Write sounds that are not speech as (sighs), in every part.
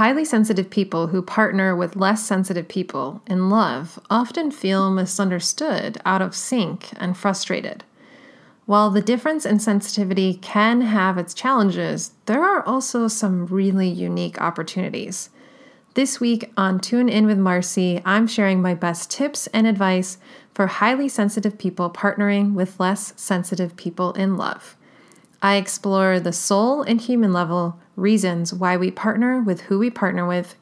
highly sensitive people who partner with less sensitive people in love often feel misunderstood, out of sync, and frustrated. While the difference in sensitivity can have its challenges, there are also some really unique opportunities. This week on Tune In with Marcy, I'm sharing my best tips and advice for highly sensitive people partnering with less sensitive people in love. I explore the soul and human level reasons why we partner with who we partner with,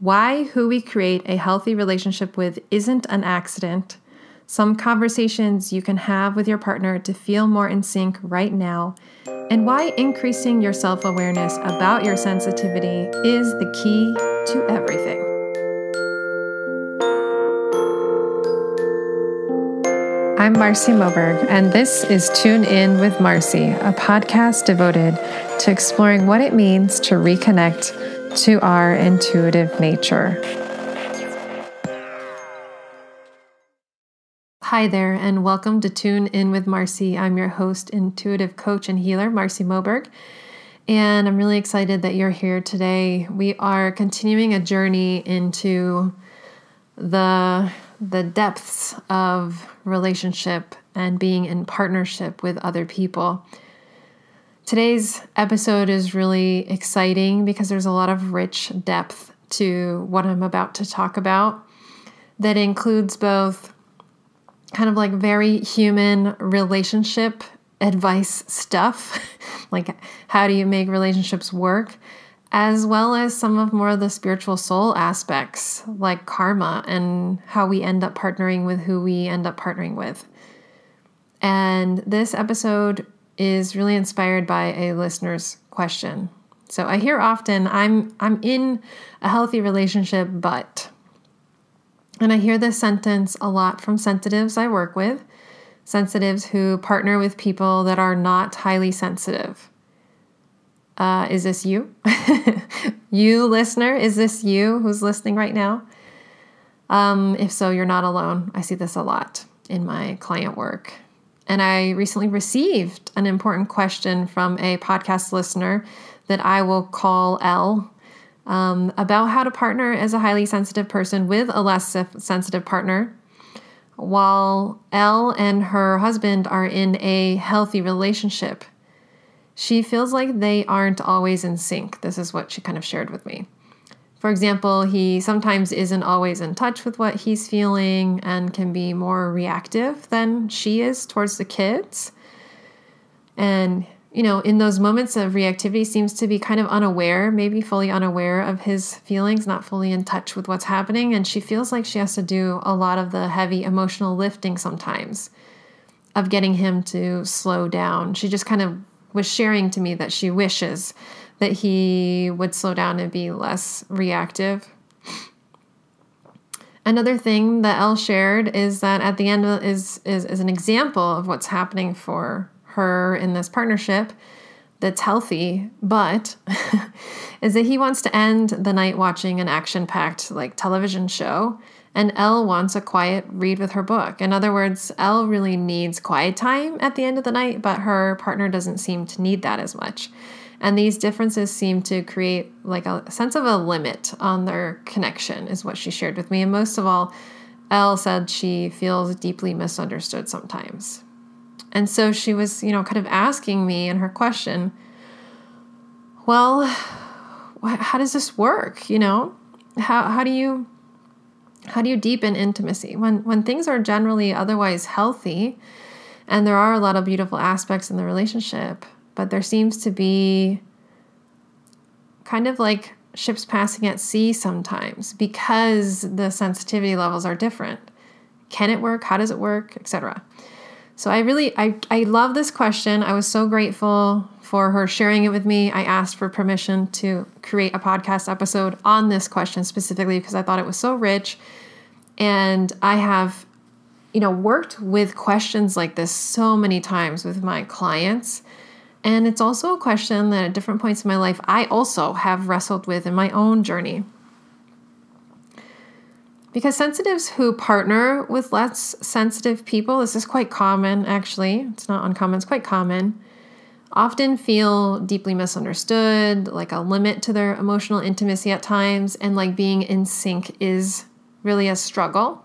why who we create a healthy relationship with isn't an accident, some conversations you can have with your partner to feel more in sync right now, and why increasing your self awareness about your sensitivity is the key to everything. I'm Marcy Moberg, and this is Tune In with Marcy, a podcast devoted to exploring what it means to reconnect to our intuitive nature. Hi there, and welcome to Tune In with Marcy. I'm your host, intuitive coach, and healer, Marcy Moberg. And I'm really excited that you're here today. We are continuing a journey into the the depths of relationship and being in partnership with other people. Today's episode is really exciting because there's a lot of rich depth to what I'm about to talk about that includes both kind of like very human relationship advice stuff, (laughs) like how do you make relationships work, as well as some of more of the spiritual soul aspects, like karma and how we end up partnering with who we end up partnering with. And this episode is really inspired by a listener's question. So I hear often I'm I'm in a healthy relationship but and I hear this sentence a lot from sensitives I work with, sensitives who partner with people that are not highly sensitive. Uh, is this you? (laughs) you, listener, is this you who's listening right now? Um, if so, you're not alone. I see this a lot in my client work. And I recently received an important question from a podcast listener that I will call L um, about how to partner as a highly sensitive person with a less sensitive partner. While L and her husband are in a healthy relationship, she feels like they aren't always in sync. This is what she kind of shared with me. For example, he sometimes isn't always in touch with what he's feeling and can be more reactive than she is towards the kids. And you know, in those moments of reactivity, seems to be kind of unaware, maybe fully unaware of his feelings, not fully in touch with what's happening. And she feels like she has to do a lot of the heavy emotional lifting sometimes of getting him to slow down. She just kind of was sharing to me that she wishes that he would slow down and be less reactive. Another thing that Elle shared is that at the end is, is, is an example of what's happening for her in this partnership that's healthy, but (laughs) is that he wants to end the night watching an action packed like television show. And Elle wants a quiet read with her book. In other words, Elle really needs quiet time at the end of the night, but her partner doesn't seem to need that as much. And these differences seem to create like a sense of a limit on their connection, is what she shared with me. And most of all, Elle said she feels deeply misunderstood sometimes. And so she was, you know, kind of asking me in her question, well, how does this work? You know, how, how do you how do you deepen intimacy? When when things are generally otherwise healthy and there are a lot of beautiful aspects in the relationship but there seems to be kind of like ships passing at sea sometimes because the sensitivity levels are different. Can it work? How does it work? Etc so I really I I love this question. I was so grateful for her sharing it with me. I asked for permission to create a podcast episode on this question specifically because I thought it was so rich. And I have you know worked with questions like this so many times with my clients. And it's also a question that at different points in my life I also have wrestled with in my own journey. Because sensitives who partner with less sensitive people, this is quite common actually, it's not uncommon, it's quite common, often feel deeply misunderstood, like a limit to their emotional intimacy at times, and like being in sync is really a struggle.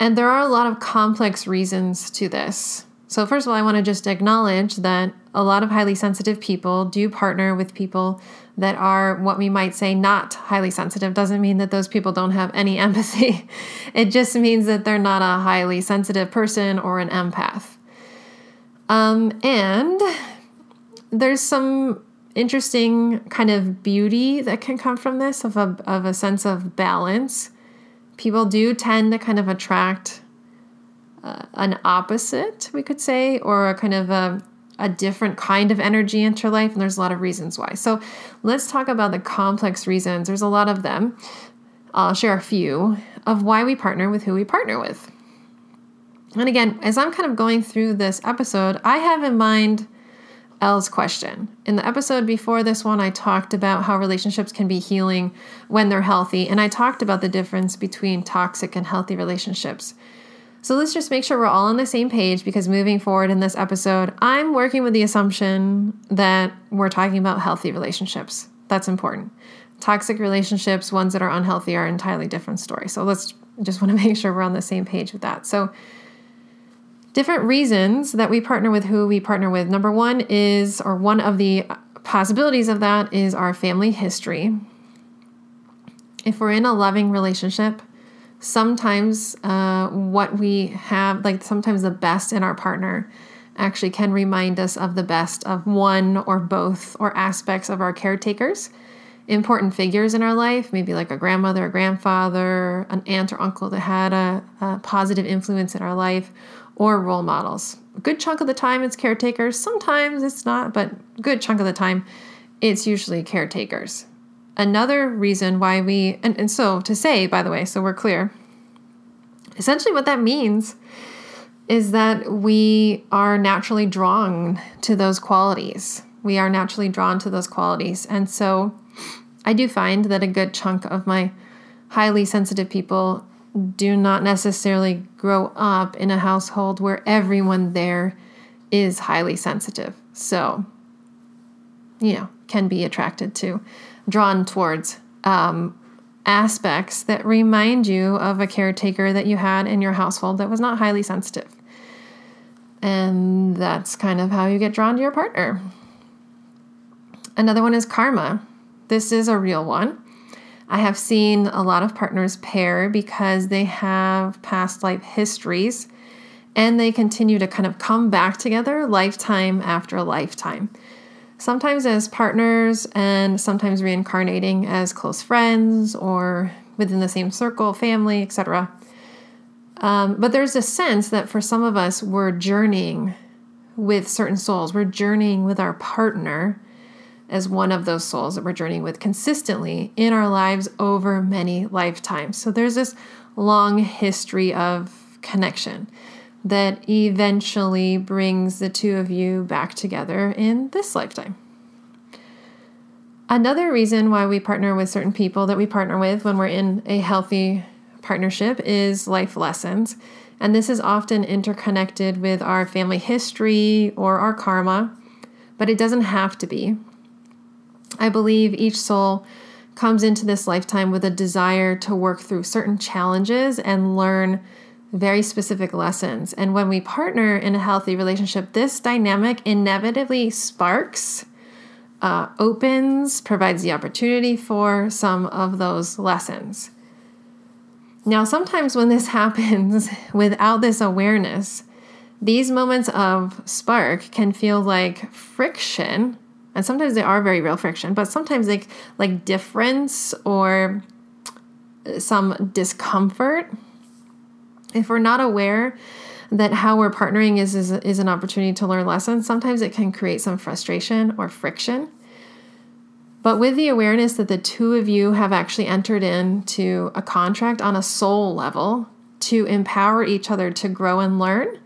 And there are a lot of complex reasons to this. So, first of all, I want to just acknowledge that a lot of highly sensitive people do partner with people that are what we might say not highly sensitive. Doesn't mean that those people don't have any (laughs) empathy. it just means that they're not a highly sensitive person or an empath. Um, and there's some interesting kind of beauty that can come from this of a, of a sense of balance. People do tend to kind of attract uh, an opposite, we could say, or a kind of a, a different kind of energy into life. And there's a lot of reasons why. So let's talk about the complex reasons. There's a lot of them. I'll share a few of why we partner with who we partner with. And again, as I'm kind of going through this episode, I have in mind Elle's question. In the episode before this one, I talked about how relationships can be healing when they're healthy, and I talked about the difference between toxic and healthy relationships. So let's just make sure we're all on the same page because moving forward in this episode, I'm working with the assumption that we're talking about healthy relationships. That's important. Toxic relationships, ones that are unhealthy, are entirely different story. So let's just want to (laughs) make sure we're on the same page with that. So different reasons that we partner with who we partner with. Number one is, or one of the possibilities of that is our family history. If we're in a loving relationship, sometimes uh, what we have, like sometimes the best in our partner, actually can remind us of the best of one or both or aspects of our caretakers. Important figures in our life, maybe like a grandmother, a grandfather, an aunt or uncle that had a, a positive influence in our life, or role models. A good chunk of the time it's caretakers, sometimes it's not, but good chunk of the time it's usually caretakers. Another reason why we, and, and so to say, by the way, so we're clear, essentially what that means is that we are naturally drawn to those qualities. We are naturally drawn to those qualities. And so I do find that a good chunk of my highly sensitive people do not necessarily grow up in a household where everyone there is highly sensitive. So, you know, can be attracted to, drawn towards um, aspects that remind you of a caretaker that you had in your household that was not highly sensitive. And that's kind of how you get drawn to your partner. Another one is karma. This is a real one. I have seen a lot of partners pair because they have past life histories and they continue to kind of come back together lifetime after lifetime. Sometimes as partners and sometimes reincarnating as close friends or within the same circle, family, etc. Um, but there's a sense that for some of us, we're journeying with certain souls. We're journeying with our partner as one of those souls that we're journeying with consistently in our lives over many lifetimes. So there's this long history of connection that eventually brings the two of you back together in this lifetime. Another reason why we partner with certain people that we partner with when we're in a healthy partnership is life lessons. And this is often interconnected with our family history or our karma, but it doesn't have to be. I believe each soul comes into this lifetime with a desire to work through certain challenges and learn very specific lessons. And when we partner in a healthy relationship, this dynamic inevitably sparks, uh, opens, provides the opportunity for some of those lessons. Now, sometimes when this (laughs) happens without this awareness, these moments of spark can feel like friction and sometimes they are very real friction but sometimes like like difference or some discomfort if we're not aware that how we're partnering is, is is an opportunity to learn lessons sometimes it can create some frustration or friction but with the awareness that the two of you have actually entered into a contract on a soul level to empower each other to grow and learn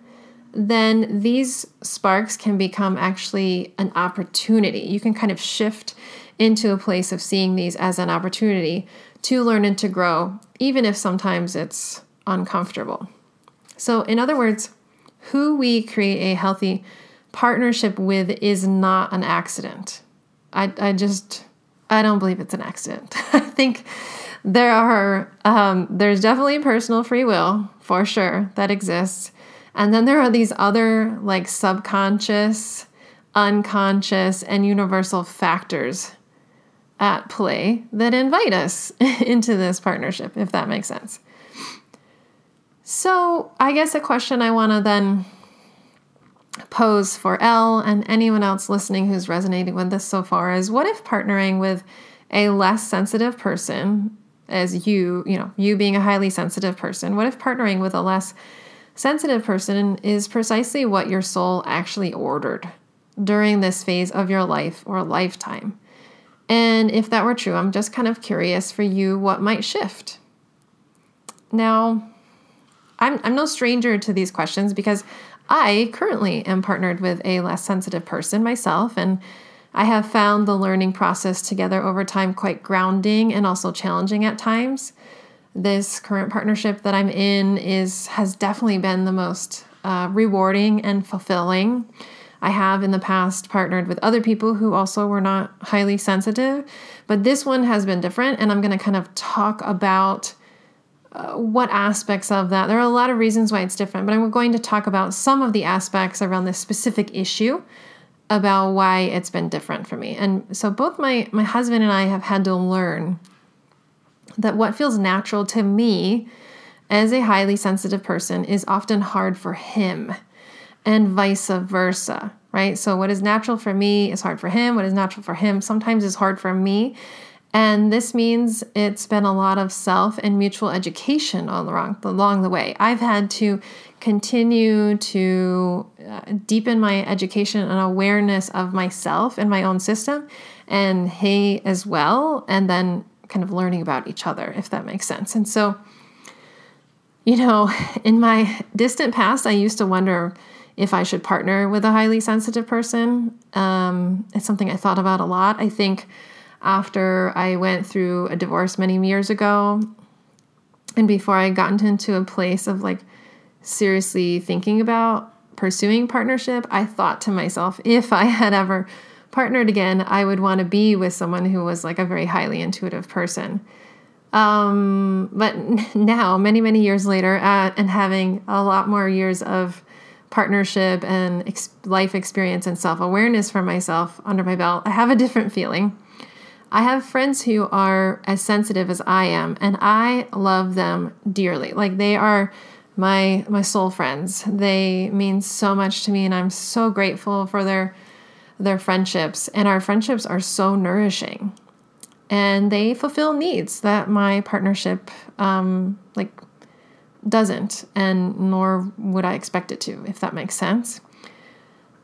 then these sparks can become actually an opportunity. You can kind of shift into a place of seeing these as an opportunity to learn and to grow, even if sometimes it's uncomfortable. So, in other words, who we create a healthy partnership with is not an accident. I, I just, I don't believe it's an accident. (laughs) I think there are, um, there's definitely personal free will for sure that exists. And then there are these other like subconscious, unconscious, and universal factors at play that invite us (laughs) into this partnership, if that makes sense. So, I guess a question I want to then pose for Elle and anyone else listening who's resonating with this so far is what if partnering with a less sensitive person as you, you know, you being a highly sensitive person, what if partnering with a less sensitive person is precisely what your soul actually ordered during this phase of your life or lifetime? And if that were true, I'm just kind of curious for you what might shift. Now, I'm, I'm no stranger to these questions because I currently am partnered with a less sensitive person myself, and I have found the learning process together over time quite grounding and also challenging at times. This current partnership that I'm in is has definitely been the most uh, rewarding and fulfilling. I have in the past partnered with other people who also were not highly sensitive, but this one has been different, and I'm going to kind of talk about what aspects of that. There are a lot of reasons why it's different, but I'm going to talk about some of the aspects around this specific issue about why it's been different for me. And so both my my husband and I have had to learn that what feels natural to me as a highly sensitive person is often hard for him and vice versa, right? So what is natural for me is hard for him, what is natural for him sometimes is hard for me. And this means it's been a lot of self and mutual education along, along the way. I've had to continue to uh, deepen my education and awareness of myself and my own system, and he as well, and then kind of learning about each other, if that makes sense. And so, you know, (laughs) in my distant past, I used to wonder if I should partner with a highly sensitive person. Um, it's something I thought about a lot. I think after I went through a divorce many years ago. And before I got into a place of like seriously thinking about pursuing partnership, I thought to myself, if I had ever partnered again, I would want to be with someone who was like a very highly intuitive person. Um, but (laughs) now, many, many years later, uh, and having a lot more years of partnership and ex- life experience and self awareness for myself under my belt, I have a different feeling. I have friends who are as sensitive as I am, and I love them dearly. Like they are my my soul friends. They mean so much to me, and I'm so grateful for their their friendships. And our friendships are so nourishing, and they fulfill needs that my partnership um, like doesn't, and nor would I expect it to, if that makes sense.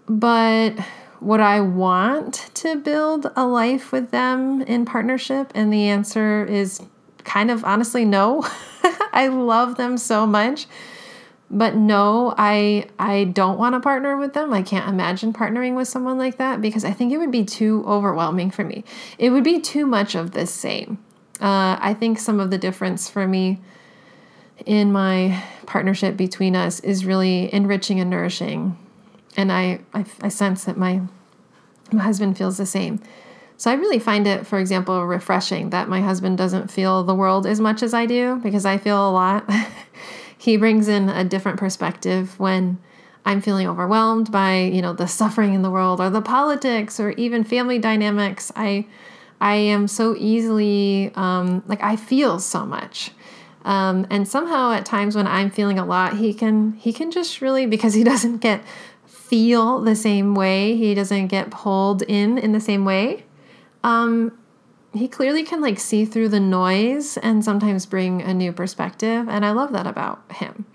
But would I want to build a life with them in partnership? And the answer is kind of honestly no. (laughs) I love them so much. But no, I I don't want to partner with them. I can't imagine partnering with someone like that because I think it would be too overwhelming for me. It would be too much of the same. Uh, I think some of the difference for me in my partnership between us is really enriching and nourishing and I, I, I sense that my my husband feels the same. So I really find it, for example, refreshing that my husband doesn't feel the world as much as I do because I feel a lot. (laughs) he brings in a different perspective when I'm feeling overwhelmed by, you know, the suffering in the world or the politics or even family dynamics. I I am so easily um, like I feel so much. Um, and somehow at times when I'm feeling a lot, he can he can just really because he (laughs) doesn't get feel the same way. He doesn't get pulled in in the same way. Um, he clearly can like see through the noise and sometimes bring a new perspective. And I love that about him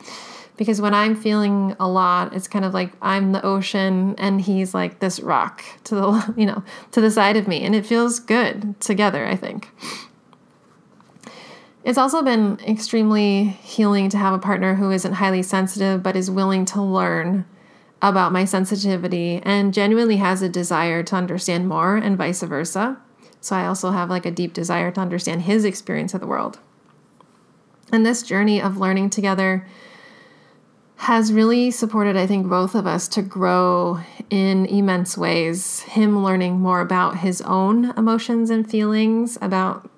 because when I'm feeling a lot, it's kind of like I'm the ocean and he's like this rock to the, (laughs) you know, to the side of me. And it feels good together, I think. It's also been extremely healing to have a partner who isn't highly sensitive but is willing to learn about my sensitivity and genuinely has a desire to understand more and vice versa. So I also have like a deep desire to understand his experience of the world. And this journey of learning together has really supported, I think, both of us to grow in immense ways. Him learning more about his own emotions and feelings, about,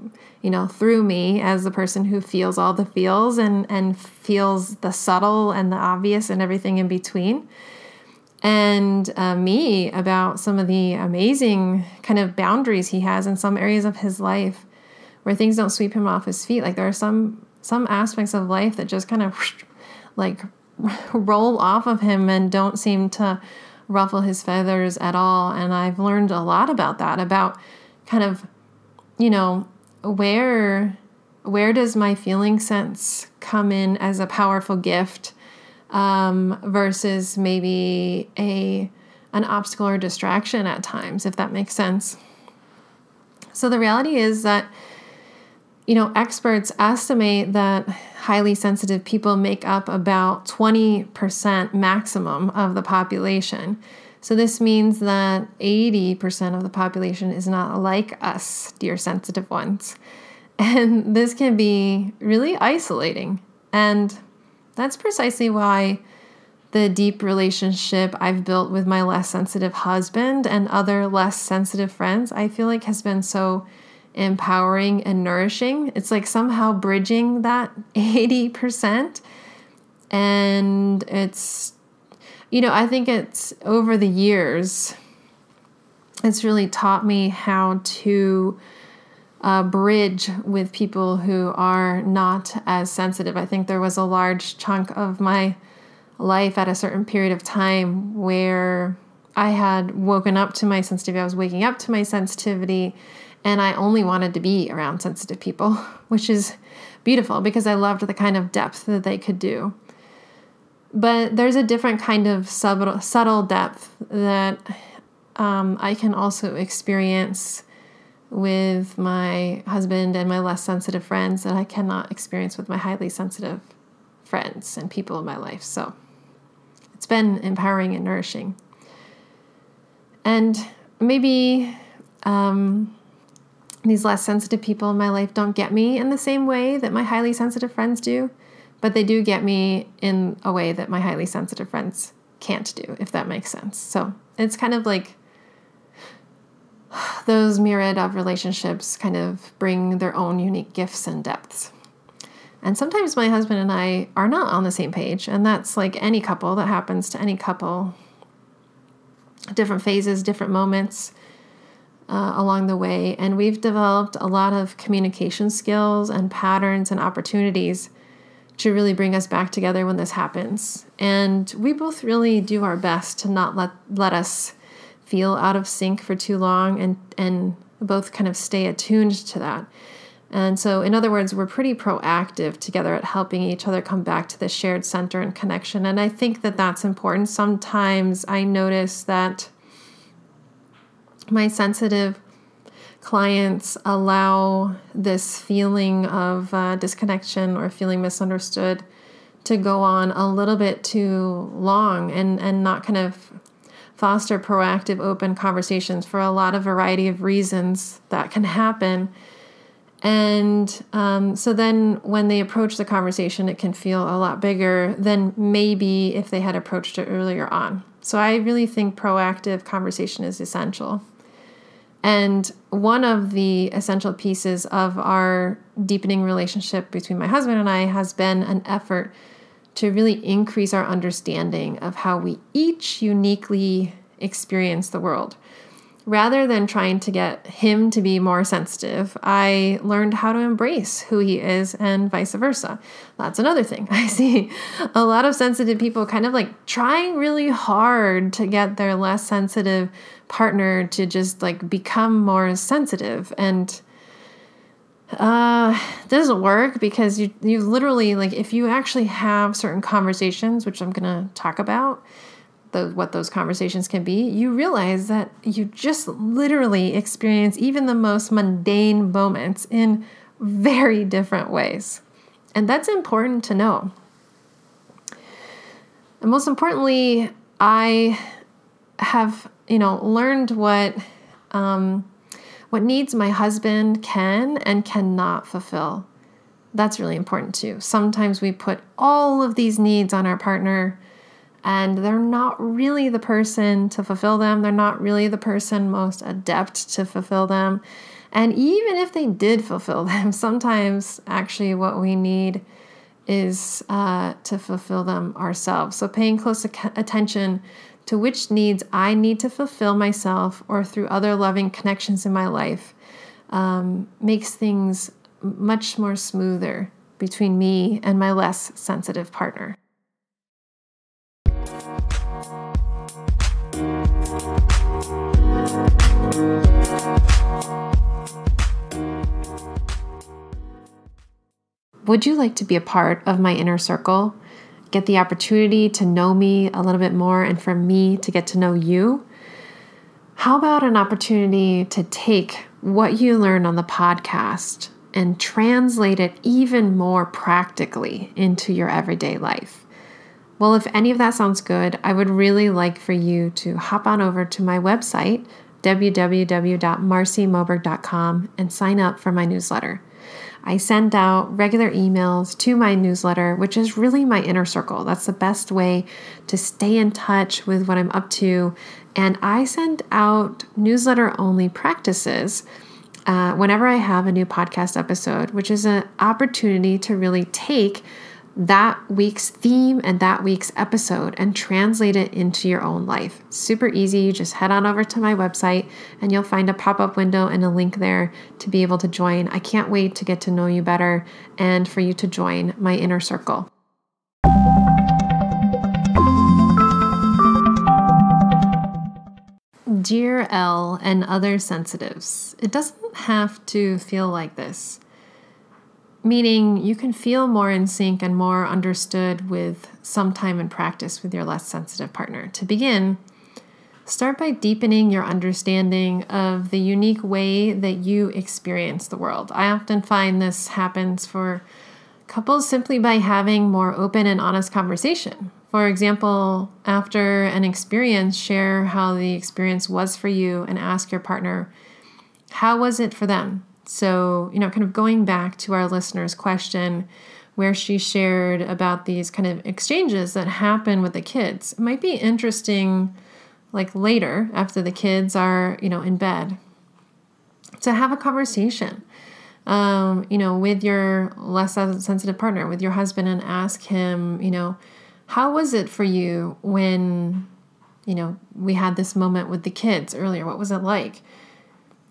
you know, through me as the person who feels all the feels and, and feels the subtle and the obvious and everything in between. And uh, me about some of the amazing kind of boundaries he has in some areas of his life where things don't sweep him off his feet. Like there are some some aspects of life that just kind of (laughs) like (laughs) roll off of him and don't seem to ruffle his feathers at all. And I've learned a lot about that, about kind of, you know, where where does my feeling sense come in as a powerful gift um, versus maybe a an obstacle or distraction at times, if that makes sense. So the reality is that you know, experts estimate that highly sensitive people make up about 20% maximum of the population. So this means that 80% of the population is not like us, dear sensitive ones. (laughs) And this can be really isolating. And that's precisely why the deep relationship I've built with my less sensitive husband and other less sensitive friends, I feel like has been so empowering and nourishing. It's like somehow bridging that (laughs) 80%. And it's, you know, I think it's over the years, it's really taught me how to uh, bridge with people who are not as sensitive. I think there was a large chunk of my life at a certain period of time where I had woken up to my sensitivity, I was waking up to my sensitivity and I only wanted to be around sensitive people, (laughs) which is beautiful because I loved the kind of depth that they could do. But there's a different kind of subtle, subtle depth that um, I can also experience with my husband and my less sensitive friends that I cannot experience with my highly sensitive friends and people in my life. So it's been empowering and nourishing. And maybe um, these less sensitive people in my life don't get me in the same way that my highly sensitive friends do, but they do get me in a way that my highly sensitive friends can't do, if that makes sense. So it's kind of like (sighs) those myriad of relationships kind of bring their own unique gifts and depths. And sometimes my husband and I are not on the same page, and that's like any couple that happens to any couple. Different phases, different moments uh, along the way. And we've developed a lot of communication skills and patterns and opportunities to really bring us back together when this happens. And we both really do our best to not let, let us feel out of sync for too long and, and both kind of stay attuned to that. And so, in other words, we're pretty proactive together at helping each other come back to the shared center and connection. And I think that that's important. Sometimes I notice that my sensitive clients allow this feeling of uh, disconnection or feeling misunderstood to go on a little bit too long and, and not kind of foster proactive open conversations for a lot of variety of reasons that can happen. And um, so then when they approach the conversation it can feel a lot bigger than maybe if they had approached it earlier on. So i really think proactive conversation is essential. And one of the essential pieces of our deepening relationship between my husband and I has been an effort to really increase our understanding of how we each uniquely experience the world. Rather than trying to get him to be more sensitive, I learned how to embrace who he is and vice versa. That's another thing. (laughs) I see a lot of sensitive people kind of like trying really hard to get their less sensitive partner to just like become more sensitive and uh doesn't work because you you literally like if you actually have certain conversations which I'm to talk about the, what those conversations can be, you realize that you just literally experience even the most mundane moments in very different ways. And that's important to know. And most importantly, I have, you know, learned what um, what needs my husband can and cannot fulfill. That's really important too. Sometimes we put all of these needs on our partner and they're not really the person to fulfill them. They're not really the person most adept to fulfill them. And even if they did fulfill (laughs) them, sometimes actually what we need is uh, to fulfill them ourselves. So, paying close attention to which needs I need to fulfill myself or through other loving connections in my life um, makes things much more smoother between me and my less sensitive partner. Would you like to be a part of my inner circle? Get the opportunity to know me a little bit more and for me to get to know you? How about an opportunity to take what you learn on the podcast and translate it even more practically into your everyday life? Well, if any of that sounds good, I would really like for you to hop on over to my website, www.marcymoberg.com, and sign up for my newsletter. I send out regular emails to my newsletter, which is really my inner circle. That's the best way to stay in touch with what I'm up to. And I send out newsletter only practices uh, whenever I have a new podcast episode, which is an opportunity to really take that week's theme and that week's episode and translate it into your own life. Super easy. You just head on over to my website and you'll find a pop up window and a link there to be able to join. I can't wait to get to know you better and for you to join my inner circle. Dear L and other sensitives, it doesn't have to feel like this meaning you can feel more in sync and more understood with some time and practice with your less sensitive partner. To begin, start by deepening your understanding of the unique way that you experience the world. I often find this happens for couples simply by having more open and honest conversation. For example, after an experience, share how the experience was for you and ask your partner, how was it for them? So, you know, kind of going back to our listener's question where she shared about these kind of exchanges that happen with the kids, it might be interesting, like later after the kids are, you know, in bed, to have a conversation. Um, you know, with your less sensitive partner, with your husband, and ask him, you know, how was it for you when, you know, we had this moment with the kids earlier? What was it like?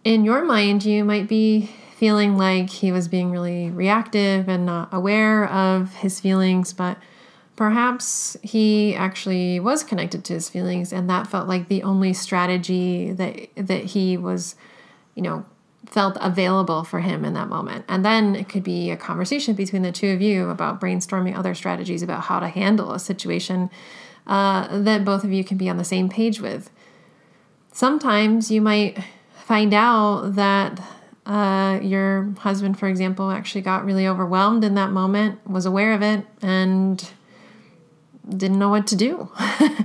In your mind, you might be feeling like he was being really reactive and not aware of his feelings, but perhaps he actually was connected to his feelings and that felt like the only strategy that that he was, you know, felt available for him in that moment. And then it could be a conversation between the two of you about brainstorming other strategies about how to handle a situation uh, that both of you can be on the same page with. Sometimes you might find out that uh, your husband, for example, actually got really overwhelmed in that moment, was aware of it, and didn't know what to do,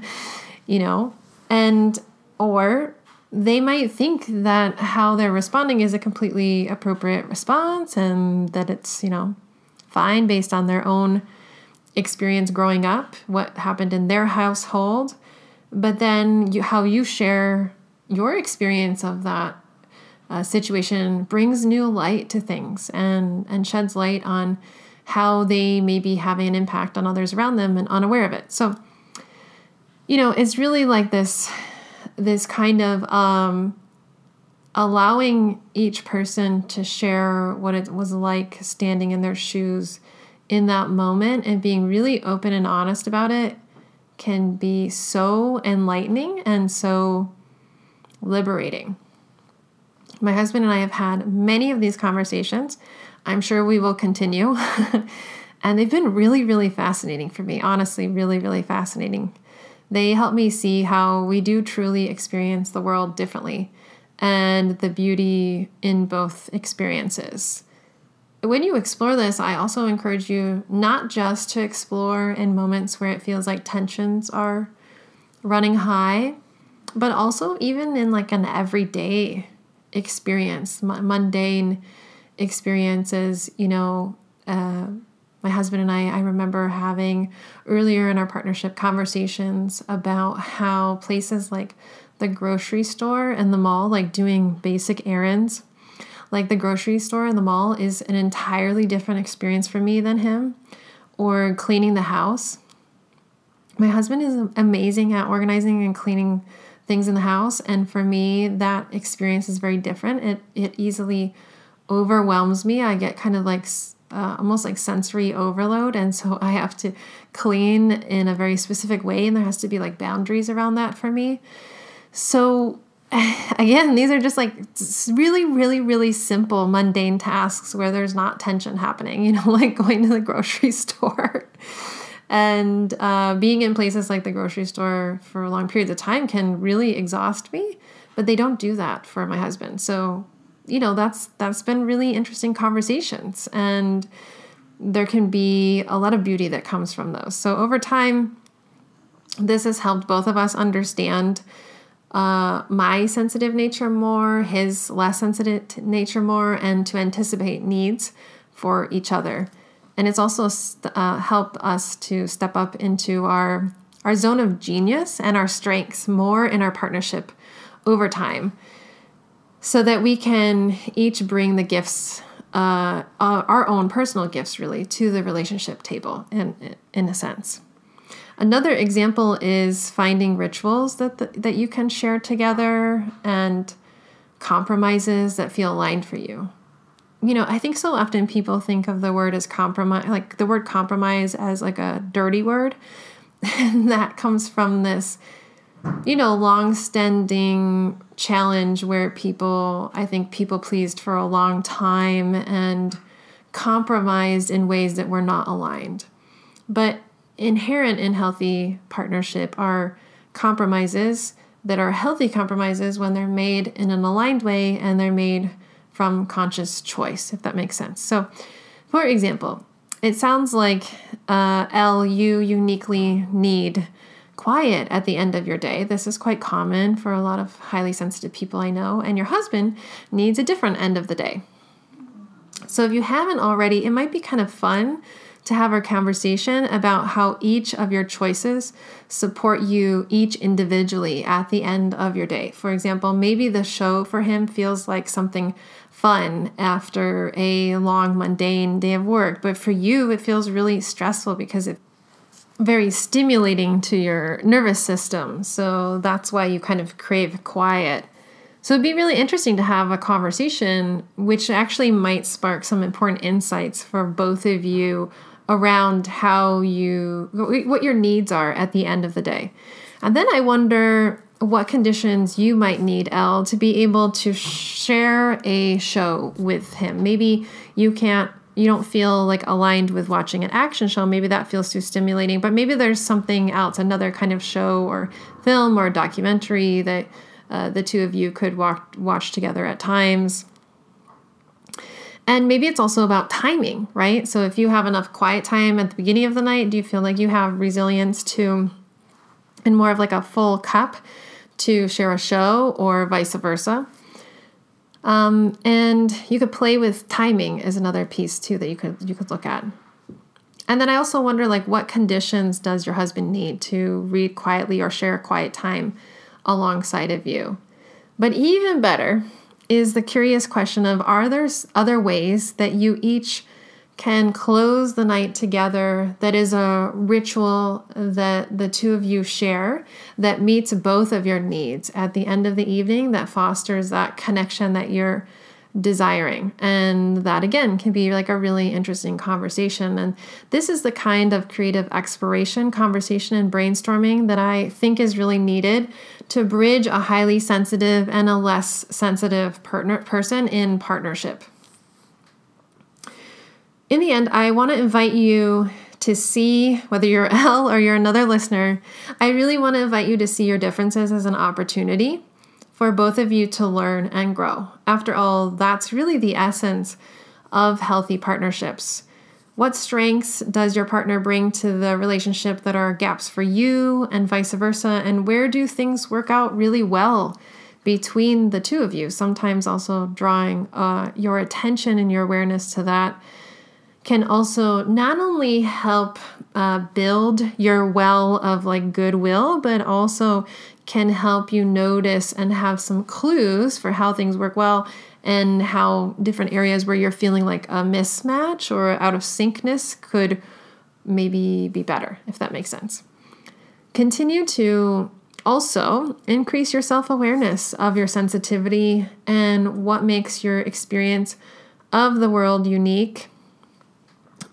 (laughs) you know, and or they might think that how they're responding is a completely appropriate response and that it's, you know, fine based on their own experience growing up, what happened in their household. But then you, how you share your experience of that uh, situation brings new light to things and and sheds light on how they may be having an impact on others around them and unaware of it. So, you know, it's really like this this kind of um, allowing each person to share what it was like standing in their shoes in that moment and being really open and honest about it can be so enlightening and so liberating. My husband and I have had many of these conversations. I'm sure we will continue. (laughs) and they've been really, really fascinating for me. Honestly, really, really fascinating. They help me see how we do truly experience the world differently and the beauty in both experiences. When you explore this, I also encourage you not just to explore in moments where it feels like tensions are running high, but also even in like an everyday experience, mundane experiences, you know, uh, my husband and I, I remember having earlier in our partnership conversations about how places like the grocery store and the mall, like doing basic errands, like the grocery store and the mall, is an entirely different experience for me than him, or cleaning the house. My husband is amazing at organizing and cleaning things in the house, and for me, that experience is very different. It it easily overwhelms me. I get kind of like uh, almost like sensory overload. And so (laughs) I have to clean in a very specific way, and there has to be like boundaries around that for me. So, (laughs) again, these are just like really, really, really simple, mundane tasks where there's not tension happening, (laughs) you know, like going to the grocery store. And uh, being in places like the grocery store for long periods of time can really exhaust me, but they don't do that for my husband. So you know that's that's been really interesting conversations. And there can be a lot of beauty that comes from those. So over time this has helped both of us understand uh, my sensitive nature more his less sensitive nature more and to anticipate needs for each other and it's also uh, helped us to step up into our our zone of genius and our strengths more in our partnership over time so that we can each bring the gifts uh, our own personal gifts really to the relationship table in, in a sense. Another example is finding rituals that, the, that you can share together and compromises that feel aligned for you you know i think so often people think of the word as compromise like the word compromise as like a dirty word (laughs) and that comes from this you know, long standing challenge where people, I think, people pleased for a long time and compromised in ways that were not aligned. But inherent in healthy partnership are compromises that are healthy compromises when they're made in an aligned way and they're made from conscious choice, if that makes sense. So, for example, it sounds like uh, L, you uniquely need quiet at the end of your day. This is quite common for a lot of highly sensitive people I know, and your husband needs a different end of the day. So if you haven't already, it might be kind of fun to have a conversation about how each of your choices support you each individually at the end of your day. For example, maybe the show for him feels like something fun after a long mundane day of work, but for you it feels really stressful because it very stimulating to your nervous system. So that's why you kind of crave quiet. So it'd be really interesting to have a conversation which actually might spark some important insights for both of you around how you what your needs are at the end of the day. And then I wonder what conditions you might need L to be able to share a show with him. Maybe you can't you don't feel like aligned with watching an action show, maybe that feels too stimulating. But maybe there's something else, another kind of show or film or documentary that uh, the two of you could watch, watch together at times. And maybe it's also about timing, right? So if you have enough quiet time at the beginning of the night, do you feel like you have resilience to, and more of like a full cup to share a show or vice versa? Um, and you could play with timing is another piece too that you could you could look at. And then I also wonder like what conditions does your husband need to read quietly or share quiet time alongside of you? But even better is the curious question of are there other ways that you each can close the night together that is a ritual that the two of you share that meets both of your needs at the end of the evening that fosters that connection that you're desiring. And that again can be like a really interesting conversation. And this is the kind of creative exploration, conversation, and brainstorming that I think is really needed to bridge a highly sensitive and a less sensitive partner person in partnership in the end, I want to invite you to see whether you're (laughs) L or you're another listener. I really want to invite you to see your differences as an opportunity for both of you to learn and grow. After all, that's really the essence of healthy partnerships. What strengths does your partner bring to the relationship that are gaps for you, and vice versa? And where do things work out really well between the two of you? Sometimes also drawing uh, your attention and your awareness to that can also not only help uh, build your well of like goodwill, but also can help you notice and have some clues for how things work well and how different areas where you're feeling like a mismatch or out of syncness could maybe be better, if that makes sense. Continue to also increase your self awareness of your sensitivity and what makes your experience of the world unique.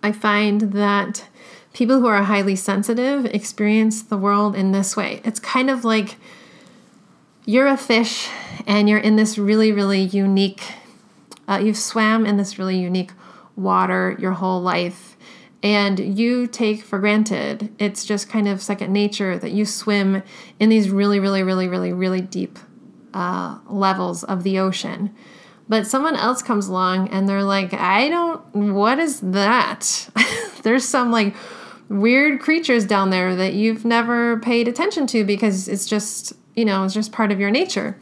I find that people who are highly sensitive experience the world in this way. It's kind of like you're a fish and you're in this really, really unique, uh, you've swam in this really unique water your whole life. And you take for granted, it's just kind of second nature that you swim in these really, really, really, really, really deep uh, levels of the ocean. But someone else comes along and they're like, I don't, what is that? (laughs) There's some like weird creatures down there that you've never paid attention to because it's just, you know, it's just part of your nature.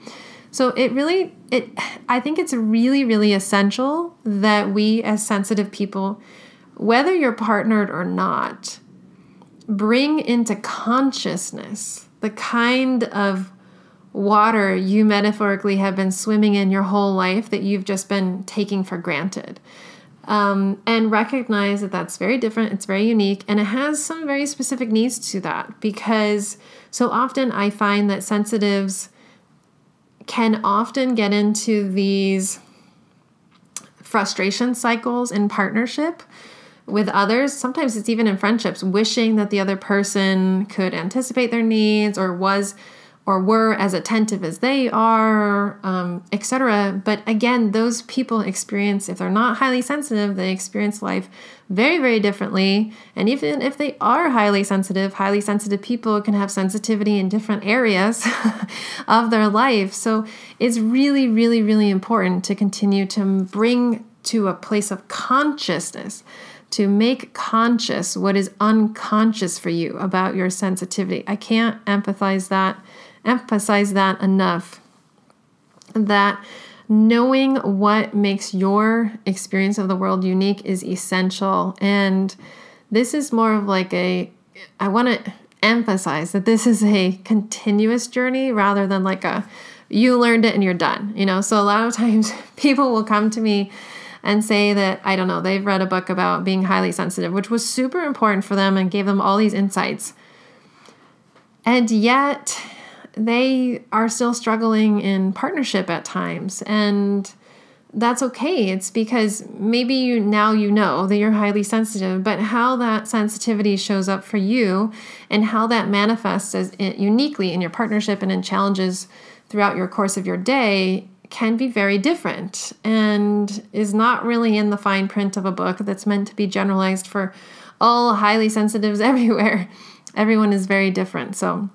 So it really it I think it's really really essential that we as sensitive people whether you're partnered or not bring into consciousness the kind of water you metaphorically have been swimming in your whole life that you've just been taking for granted um, and recognize that that's very different, it's very unique, and it has some very specific needs to that because so often I find that sensitives can often get into these frustration cycles in partnership with others. Sometimes it's even in friendships, wishing that the other person could anticipate their needs or was or were as attentive as they are, um, etc. But again, those people experience, if they're not highly sensitive, they experience life very, very differently. And even if they are highly sensitive, highly sensitive people can have sensitivity in different areas (laughs) of their life. So it's really, really, really important to continue to bring to a place of consciousness to make conscious what is unconscious for you about your sensitivity. I can't empathize that emphasize that enough that knowing what makes your experience of the world unique is essential. And this is more of like a, I want to emphasize that this is a continuous journey rather than like a, you learned it and you're done. You know, so a lot of times (laughs) people will come to me and say that, I don't know, they've read a book about being highly sensitive, which was super important for them and gave them all these insights. And yet, they are still struggling in partnership at times and that's okay. It's because maybe you now you know that you're highly sensitive but how that sensitivity shows up for you and how that manifests as uniquely in your partnership and in challenges throughout your course of your day can be very different and is not really in the fine print of a book that's meant to be generalized for all highly sensitives (laughs) everywhere. Everyone is very different. So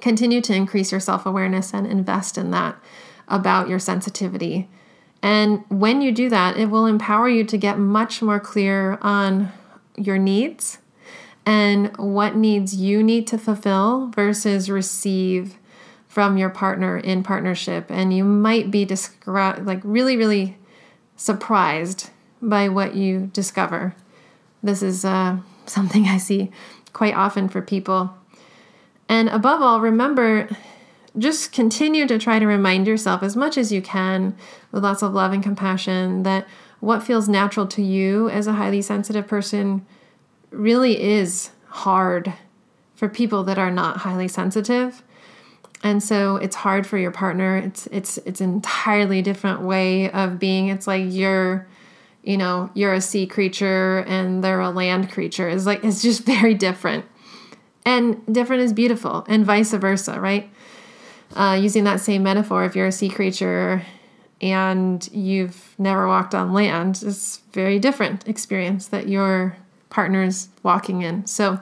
continue to increase your self awareness and invest in that about your sensitivity. And when you do that, it will empower you to get much more clear on your needs and what needs you need to fulfill versus receive from your partner in partnership. And you might be like really, really surprised by what you discover. This is uh, something (laughs) I see quite often for people and above all, remember just continue to try to remind yourself as much as you can with lots of love and compassion that what feels natural to you as a highly sensitive person really is hard for people that are not highly sensitive. And so it's hard for your partner. It's it's it's an entirely different way of being. It's like you're you know, you're a sea creature and they're a land creature. It's like it's just (laughs) very different. And different is beautiful, and vice versa, right? Uh, using that same metaphor, if you're a sea creature and you've never walked on land, it's very different experience that your partner's walking in. So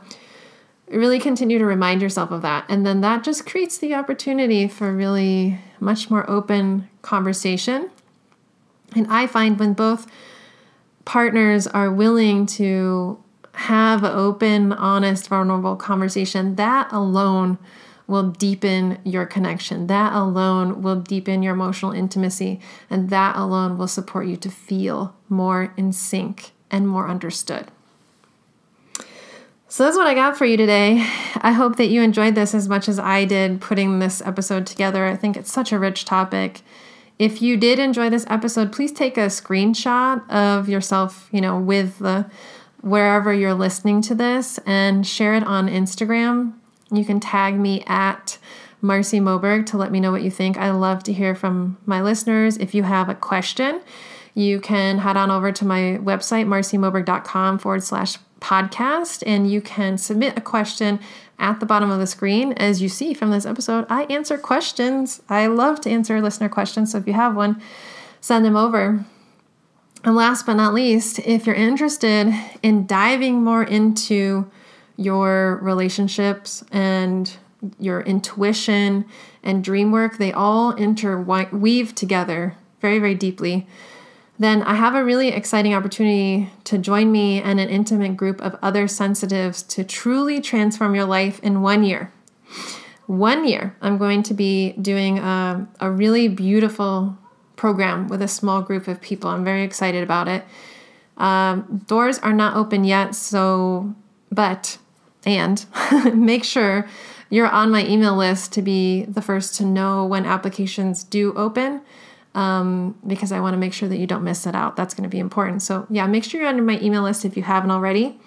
really continue to remind yourself of that. And then that just creates the opportunity for really much more open conversation. And I find when both partners are willing to have open, honest, vulnerable conversation, that alone will deepen your connection. That alone will deepen your emotional intimacy. And that alone will support you to feel more in sync and more understood. So that's what I got for you today. I hope that you enjoyed this as much as I did putting this episode together. I think it's such a rich topic. If you did enjoy this episode, please take a screenshot of yourself, you know, with the wherever you're listening to this and share it on Instagram. You can tag me at Marcy Moberg to let me know what you think. I love to hear from my listeners. If you have a question, you can head on over to my website, marcymoberg.com forward slash podcast, and you can submit a question at the bottom of the screen. As you see from this episode, I answer questions. I love to answer listener questions. So if you have one, send them over. And last but not least, if you're interested in diving more into your relationships and your intuition and dream work, they all interweave together very, very deeply. Then I have a really exciting opportunity to join me and an intimate group of other sensitives to truly transform your life in one year. One year, I'm going to be doing a, a really beautiful program with a small group of people. I'm very excited about it. Um, doors are not open yet, so, but, and (laughs) make sure you're on my email list to be the first to know when applications do open um, because I want to make sure that you don't miss it out. That's going to be important. So, yeah, make sure you're under my email list if you haven't already.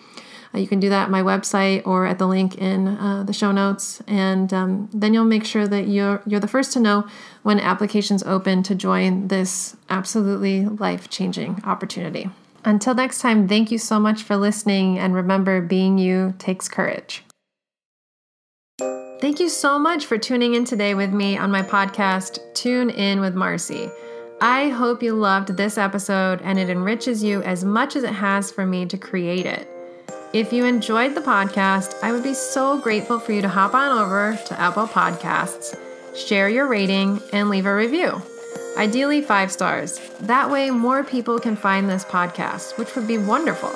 Uh, you can do that at my website or at the link in uh, the show notes, and um, then you'll make sure that you're you're the first to know when applications open to join this absolutely life changing opportunity. Until next time, thank you so much for listening, and remember, being you takes courage. Thank you so much for tuning in today with me on my podcast, Tune In with Marcy. I hope you loved this episode and it enriches you as much as it has for me to create it. If you enjoyed the podcast, I would be so grateful for you to hop on over to Apple Podcasts, share your rating, and leave a review. Ideally, five stars. That way, more people can find this podcast, which would be wonderful.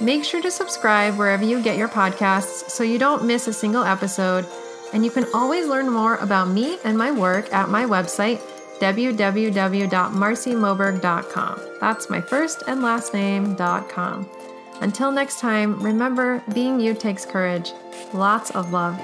Make sure to subscribe wherever you get your podcasts so you don't miss a single episode. And you can always learn more about me and my work at my website, www.marcymoberg.com. That's my first and last name.com. Until next time, remember being you takes courage. Lots of love.